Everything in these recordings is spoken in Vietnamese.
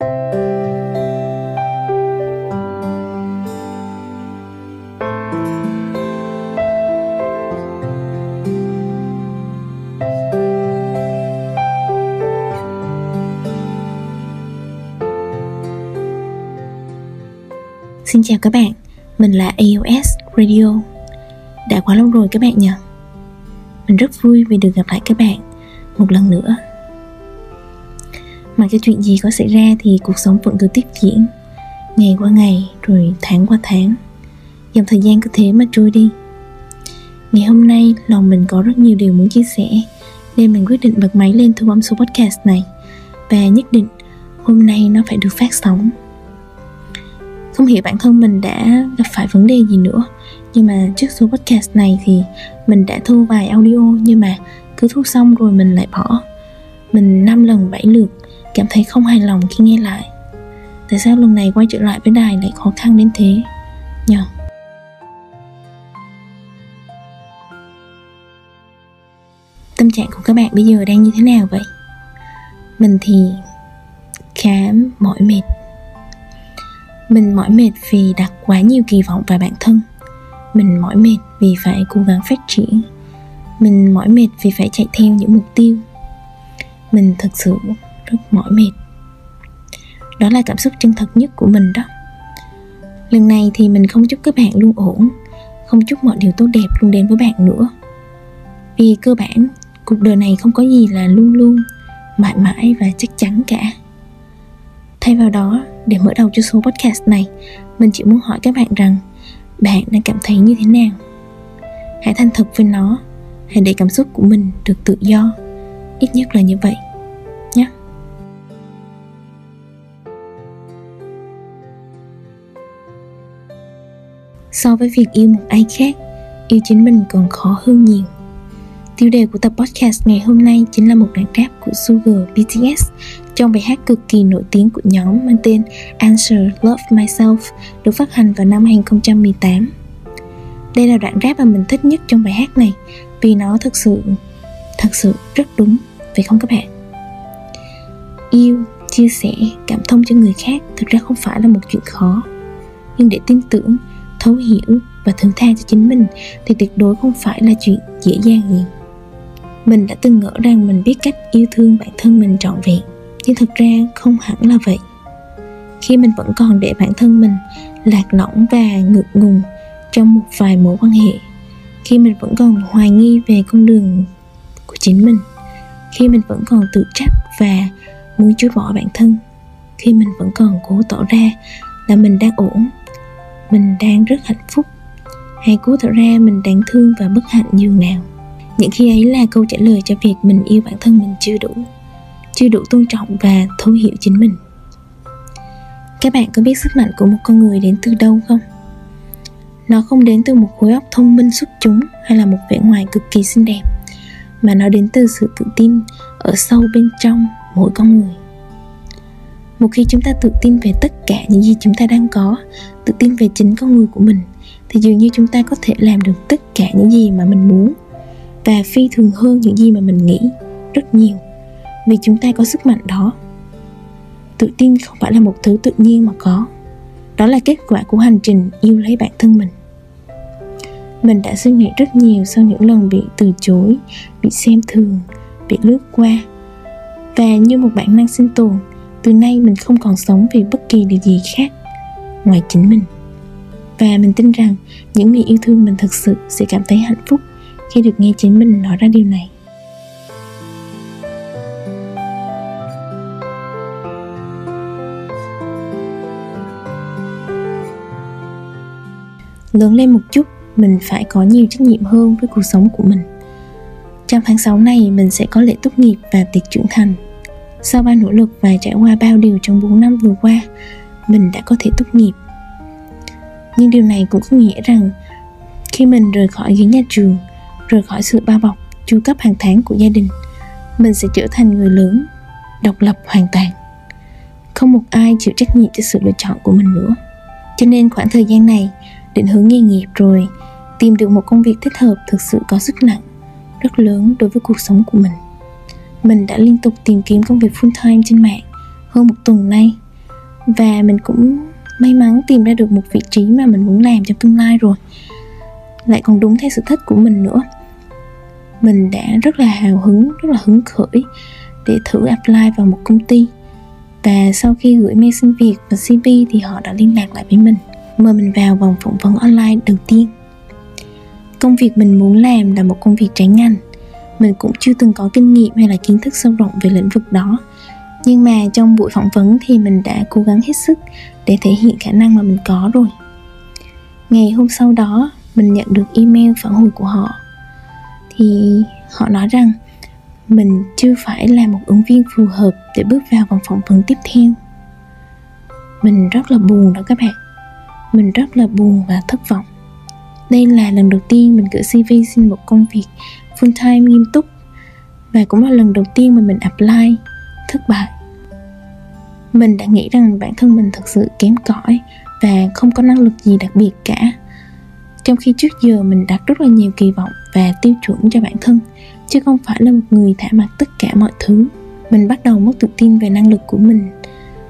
Xin chào các bạn, mình là AOS Radio Đã quá lâu rồi các bạn nhỉ? Mình rất vui vì được gặp lại các bạn một lần nữa Mặc cho chuyện gì có xảy ra thì cuộc sống vẫn cứ tiếp diễn, Ngày qua ngày rồi tháng qua tháng. Dòng thời gian cứ thế mà trôi đi. Ngày hôm nay, lòng mình có rất nhiều điều muốn chia sẻ, Nên mình quyết định bật máy lên thu âm số podcast này Và nhất định hôm nay nó phải được phát sóng. Không hiểu bản thân mình đã gặp phải vấn đề gì nữa, nhưng mà trước số podcast này thì mình đã thu vài audio nhưng mà cứ thu xong rồi mình lại bỏ. Mình năm lần bảy lượt cảm thấy không hài lòng khi nghe lại. Tại sao lần này quay trở lại với đài lại khó khăn đến thế? Nhờ. Tâm trạng của các bạn bây giờ đang như thế nào vậy? Mình thì khá mỏi mệt. Mình mỏi mệt vì đặt quá nhiều kỳ vọng vào bản thân. Mình mỏi mệt vì phải cố gắng phát triển. Mình mỏi mệt vì phải chạy theo những mục tiêu. Mình thật sự rất mỏi mệt. Đó là cảm xúc chân thật nhất của mình đó. Lần này thì mình không chúc các bạn luôn ổn, không chúc mọi điều tốt đẹp luôn đến với bạn nữa. Vì cơ bản, cuộc đời này không có gì là luôn luôn, mãi mãi và chắc chắn cả. Thay vào đó, để mở đầu cho số podcast này, mình chỉ muốn hỏi các bạn rằng, bạn đang cảm thấy như thế nào? Hãy thành thật với nó, hãy để cảm xúc của mình được tự do. Ít nhất là như vậy. So với việc yêu một ai khác yêu chính mình còn khó hơn nhiều Tiêu đề của tập podcast ngày hôm nay chính là một đoạn rap của Sugar BTS trong bài hát cực kỳ nổi tiếng của nhóm mang tên Answer Love Myself được phát hành vào năm 2018. Đây là đoạn rap mà mình thích nhất trong bài hát này vì nó thực sự, thật sự rất đúng, phải không các bạn? Yêu, chia sẻ, cảm thông cho người khác thực ra không phải là một chuyện khó. Nhưng để tin tưởng, thấu hiểu và thương tha cho chính mình thì tuyệt đối không phải là chuyện dễ dàng gì. Mình đã từng ngỡ rằng mình biết cách yêu thương bản thân mình trọn vẹn, nhưng thực ra không hẳn là vậy. Khi mình vẫn còn để bản thân mình lạc lõng và ngược ngùng trong một vài mối quan hệ, khi mình vẫn còn hoài nghi về con đường của chính mình, khi mình vẫn còn tự trách và muốn chối bỏ bản thân, khi mình vẫn còn cố tỏ ra là mình đang ổn mình đang rất hạnh phúc. Hay cố thật ra mình đáng thương và bất hạnh như nào. Những khi ấy là câu trả lời cho việc mình yêu bản thân mình chưa đủ chưa đủ tôn trọng và thấu hiểu chính mình. Các bạn có biết sức mạnh của một con người đến từ đâu không? Nó không đến từ một khối óc thông minh xuất chúng hay là một vẻ ngoài cực kỳ xinh đẹp, mà nó đến từ sự tự tin ở sâu bên trong mỗi con người một khi chúng ta tự tin về tất cả những gì chúng ta đang có, tự tin về chính con người của mình, thì dường như chúng ta có thể làm được tất cả những gì mà mình muốn và phi thường hơn những gì mà mình nghĩ rất nhiều. Vì chúng ta có sức mạnh đó. Tự tin không phải là một thứ tự nhiên mà có. Đó là kết quả của hành trình yêu lấy bản thân mình. Mình đã suy nghĩ rất nhiều sau những lần bị từ chối, bị xem thường, bị lướt qua. Và như một bản năng sinh tồn từ nay mình không còn sống vì bất kỳ điều gì khác ngoài chính mình. Và mình tin rằng những người yêu thương mình thực sự sẽ cảm thấy hạnh phúc khi được nghe chính mình nói ra điều này. Lớn lên một chút, mình phải có nhiều trách nhiệm hơn với cuộc sống của mình. Trong tháng 6 này, mình sẽ có lễ tốt nghiệp và tiệc trưởng thành sau bao nỗ lực và trải qua bao điều trong 4 năm vừa qua, mình đã có thể tốt nghiệp. Nhưng điều này cũng có nghĩa rằng khi mình rời khỏi ghế nhà trường, rời khỏi sự bao bọc, chu cấp hàng tháng của gia đình, mình sẽ trở thành người lớn, độc lập hoàn toàn. Không một ai chịu trách nhiệm cho sự lựa chọn của mình nữa. Cho nên khoảng thời gian này, định hướng nghề nghiệp rồi, tìm được một công việc thích hợp thực sự có sức nặng, rất lớn đối với cuộc sống của mình mình đã liên tục tìm kiếm công việc full time trên mạng hơn một tuần nay. Và mình cũng may mắn tìm ra được một vị trí mà mình muốn làm trong tương lai rồi. Lại còn đúng theo sở thích của mình nữa. Mình đã rất là hào hứng, rất là hứng khởi để thử apply vào một công ty. Và sau khi gửi mail xin việc và CV thì họ đã liên lạc lại với mình, mời mình vào vòng phỏng vấn online đầu tiên. Công việc mình muốn làm là một công việc trái ngành mình cũng chưa từng có kinh nghiệm hay là kiến thức sâu rộng về lĩnh vực đó. Nhưng mà trong buổi phỏng vấn thì mình đã cố gắng hết sức để thể hiện khả năng mà mình có rồi. Ngày hôm sau đó, mình nhận được email phản hồi của họ. Thì họ nói rằng mình chưa phải là một ứng viên phù hợp để bước vào vòng phỏng vấn tiếp theo. Mình rất là buồn đó các bạn. Mình rất là buồn và thất vọng. Đây là lần đầu tiên mình gửi cv xin một công việc full time nghiêm túc. Và cũng là lần đầu tiên mà mình apply thất bại. Mình đã nghĩ rằng bản thân mình thật sự kém cỏi và không có năng lực gì đặc biệt cả. Trong khi trước giờ mình đặt rất là nhiều kỳ vọng và tiêu chuẩn cho bản thân, chứ không phải là một người thả mặt tất cả mọi thứ. Mình bắt đầu mất tự tin về năng lực của mình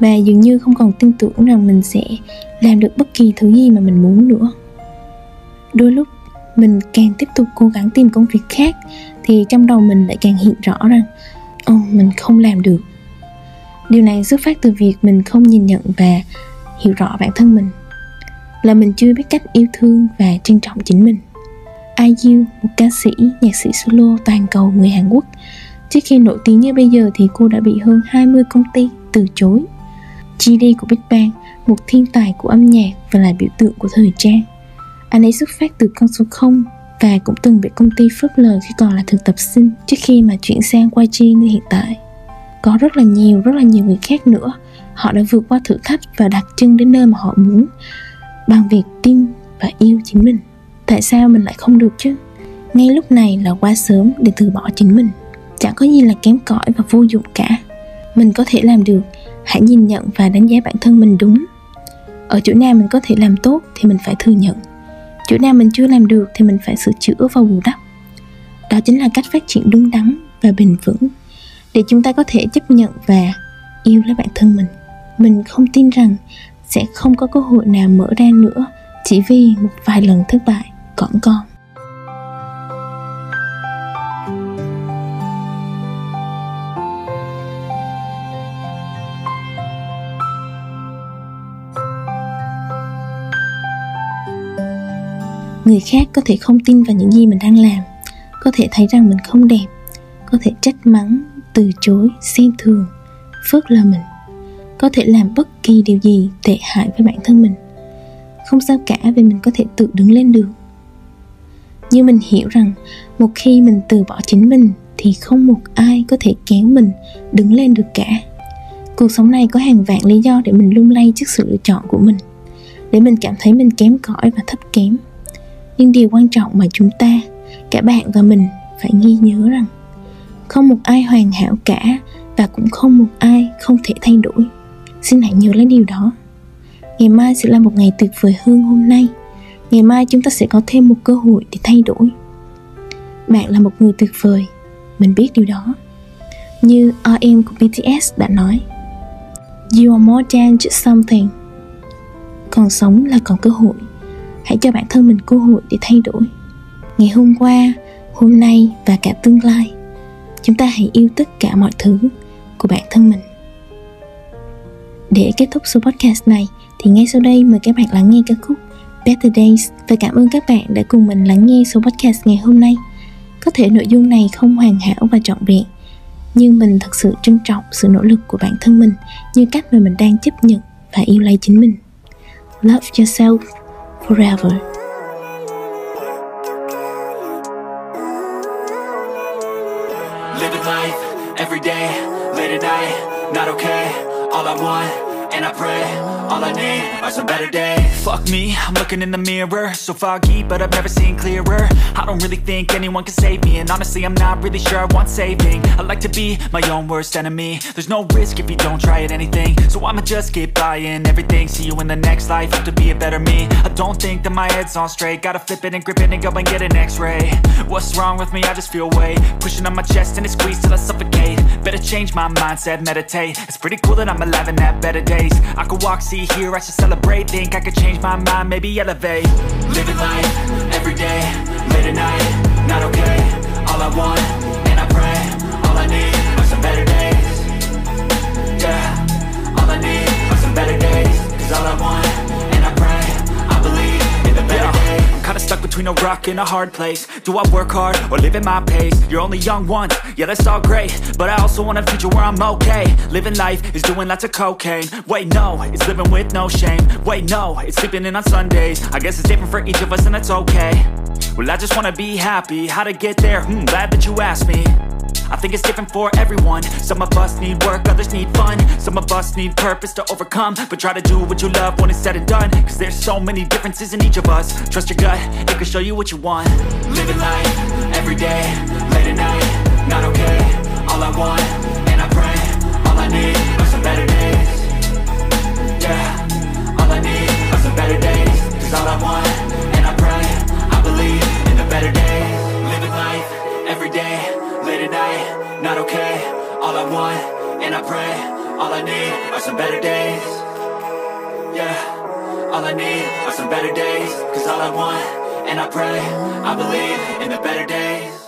và dường như không còn tin tưởng rằng mình sẽ làm được bất kỳ thứ gì mà mình muốn nữa. Đôi lúc mình càng tiếp tục cố gắng tìm công việc khác thì trong đầu mình lại càng hiện rõ rằng ông oh, mình không làm được. Điều này xuất phát từ việc mình không nhìn nhận và hiểu rõ bản thân mình là mình chưa biết cách yêu thương và trân trọng chính mình. IU, một ca sĩ, nhạc sĩ solo toàn cầu người Hàn Quốc? Trước khi nổi tiếng như bây giờ thì cô đã bị hơn 20 công ty từ chối. GD của Big Bang, một thiên tài của âm nhạc và là biểu tượng của thời trang. Anh ấy xuất phát từ con số 0 và cũng từng bị công ty phớt lờ khi còn là thực tập sinh trước khi mà chuyển sang YG như hiện tại. Có rất là nhiều, rất là nhiều người khác nữa. Họ đã vượt qua thử thách và đặt chân đến nơi mà họ muốn, bằng việc tin và yêu chính mình. Tại sao mình lại không được chứ? Ngay lúc này là quá sớm để từ bỏ chính mình. Chẳng có gì là kém cỏi và vô dụng cả. Mình có thể làm được. Hãy nhìn nhận và đánh giá bản thân mình đúng. Ở chỗ nào mình có thể làm tốt thì mình phải thừa nhận chỗ nào mình chưa làm được thì mình phải sửa chữa và bù đắp. Đó chính là cách phát triển đúng đắn và bền vững để chúng ta có thể chấp nhận và yêu lấy bản thân mình. Mình không tin rằng sẽ không có cơ hội nào mở ra nữa chỉ vì một vài lần thất bại, cỏn con. Người khác có thể không tin vào những gì mình đang làm. Có thể thấy rằng mình không đẹp. Có thể trách mắng, từ chối, xem thường, phớt lờ mình. Có thể làm bất kỳ điều gì tệ hại với bản thân mình. Không sao cả vì mình có thể tự đứng lên được. Nhưng mình hiểu rằng, một khi mình từ bỏ chính mình, thì không một ai có thể kéo mình đứng lên được cả. Cuộc sống này có hàng vạn lý do để mình lung lay trước sự lựa chọn của mình. Để mình cảm thấy mình kém cỏi và thấp kém nhưng điều quan trọng mà chúng ta, cả bạn và mình, phải ghi nhớ rằng không một ai hoàn hảo cả và cũng không một ai không thể thay đổi. Xin hãy nhớ lấy điều đó. Ngày mai sẽ là một ngày tuyệt vời hơn hôm nay. Ngày mai chúng ta sẽ có thêm một cơ hội để thay đổi. Bạn là một người tuyệt vời. Mình biết điều đó. Như RM của BTS đã nói, You are more than just something. Còn sống là còn cơ hội. Hãy cho bản thân mình cơ hội để thay đổi Ngày hôm qua, hôm nay và cả tương lai Chúng ta hãy yêu tất cả mọi thứ của bản thân mình để kết thúc số podcast này thì ngay sau đây mời các bạn lắng nghe ca khúc Better Days và cảm ơn các bạn đã cùng mình lắng nghe số podcast ngày hôm nay. Có thể nội dung này không hoàn hảo và trọn vẹn, nhưng mình thật sự trân trọng sự nỗ lực của bản thân mình như cách mà mình đang chấp nhận và yêu lấy chính mình. Love yourself forever. Some better days. Fuck me, I'm looking in the mirror. So foggy, but I've never seen clearer. I don't really think anyone can save me And honestly, I'm not really sure I want saving. I like to be my own worst enemy. There's no risk if you don't try at anything. So I'ma just keep buying everything. See you in the next life, hope to be a better me. I don't think that my head's on straight. Gotta flip it and grip it and go and get an x-ray. What's wrong with me? I just feel weight. Pushing on my chest and it squeezes till I suffocate. Better change my mindset, meditate. It's pretty cool that I'm alive and have better days. I could walk, see, hear, I should celebrate Think I could change my mind, maybe elevate. Living life, every day, late at night, not okay. All I want, and I pray, all I need are some better days. Yeah, all I need are some better days Cause all I want, between a rock and a hard place. Do I work hard, or live at my pace? You're only young once, yeah that's all great. But I also want a future where I'm okay. Living life is doing lots of cocaine. Wait no, it's living with no shame. Wait no, it's sleeping in on Sundays. I guess it's different for each of us and that's okay. Well I just wanna be happy, how to get there? Hmm, glad that you asked me I think it's different for everyone. Some of us need work, others need fun. Some of us need purpose to overcome. But try to do what you love when it's said and done. Cause there's so many differences in each of us. Trust your gut, it can show you what you want. Living life, every day, late at night, not okay. All I want, and I pray, all I need are some better days. Yeah, all I need are some better days want, and I pray, all I need are some better days. Yeah, all I need are some better days. Cause all I want, and I pray, I believe in the better days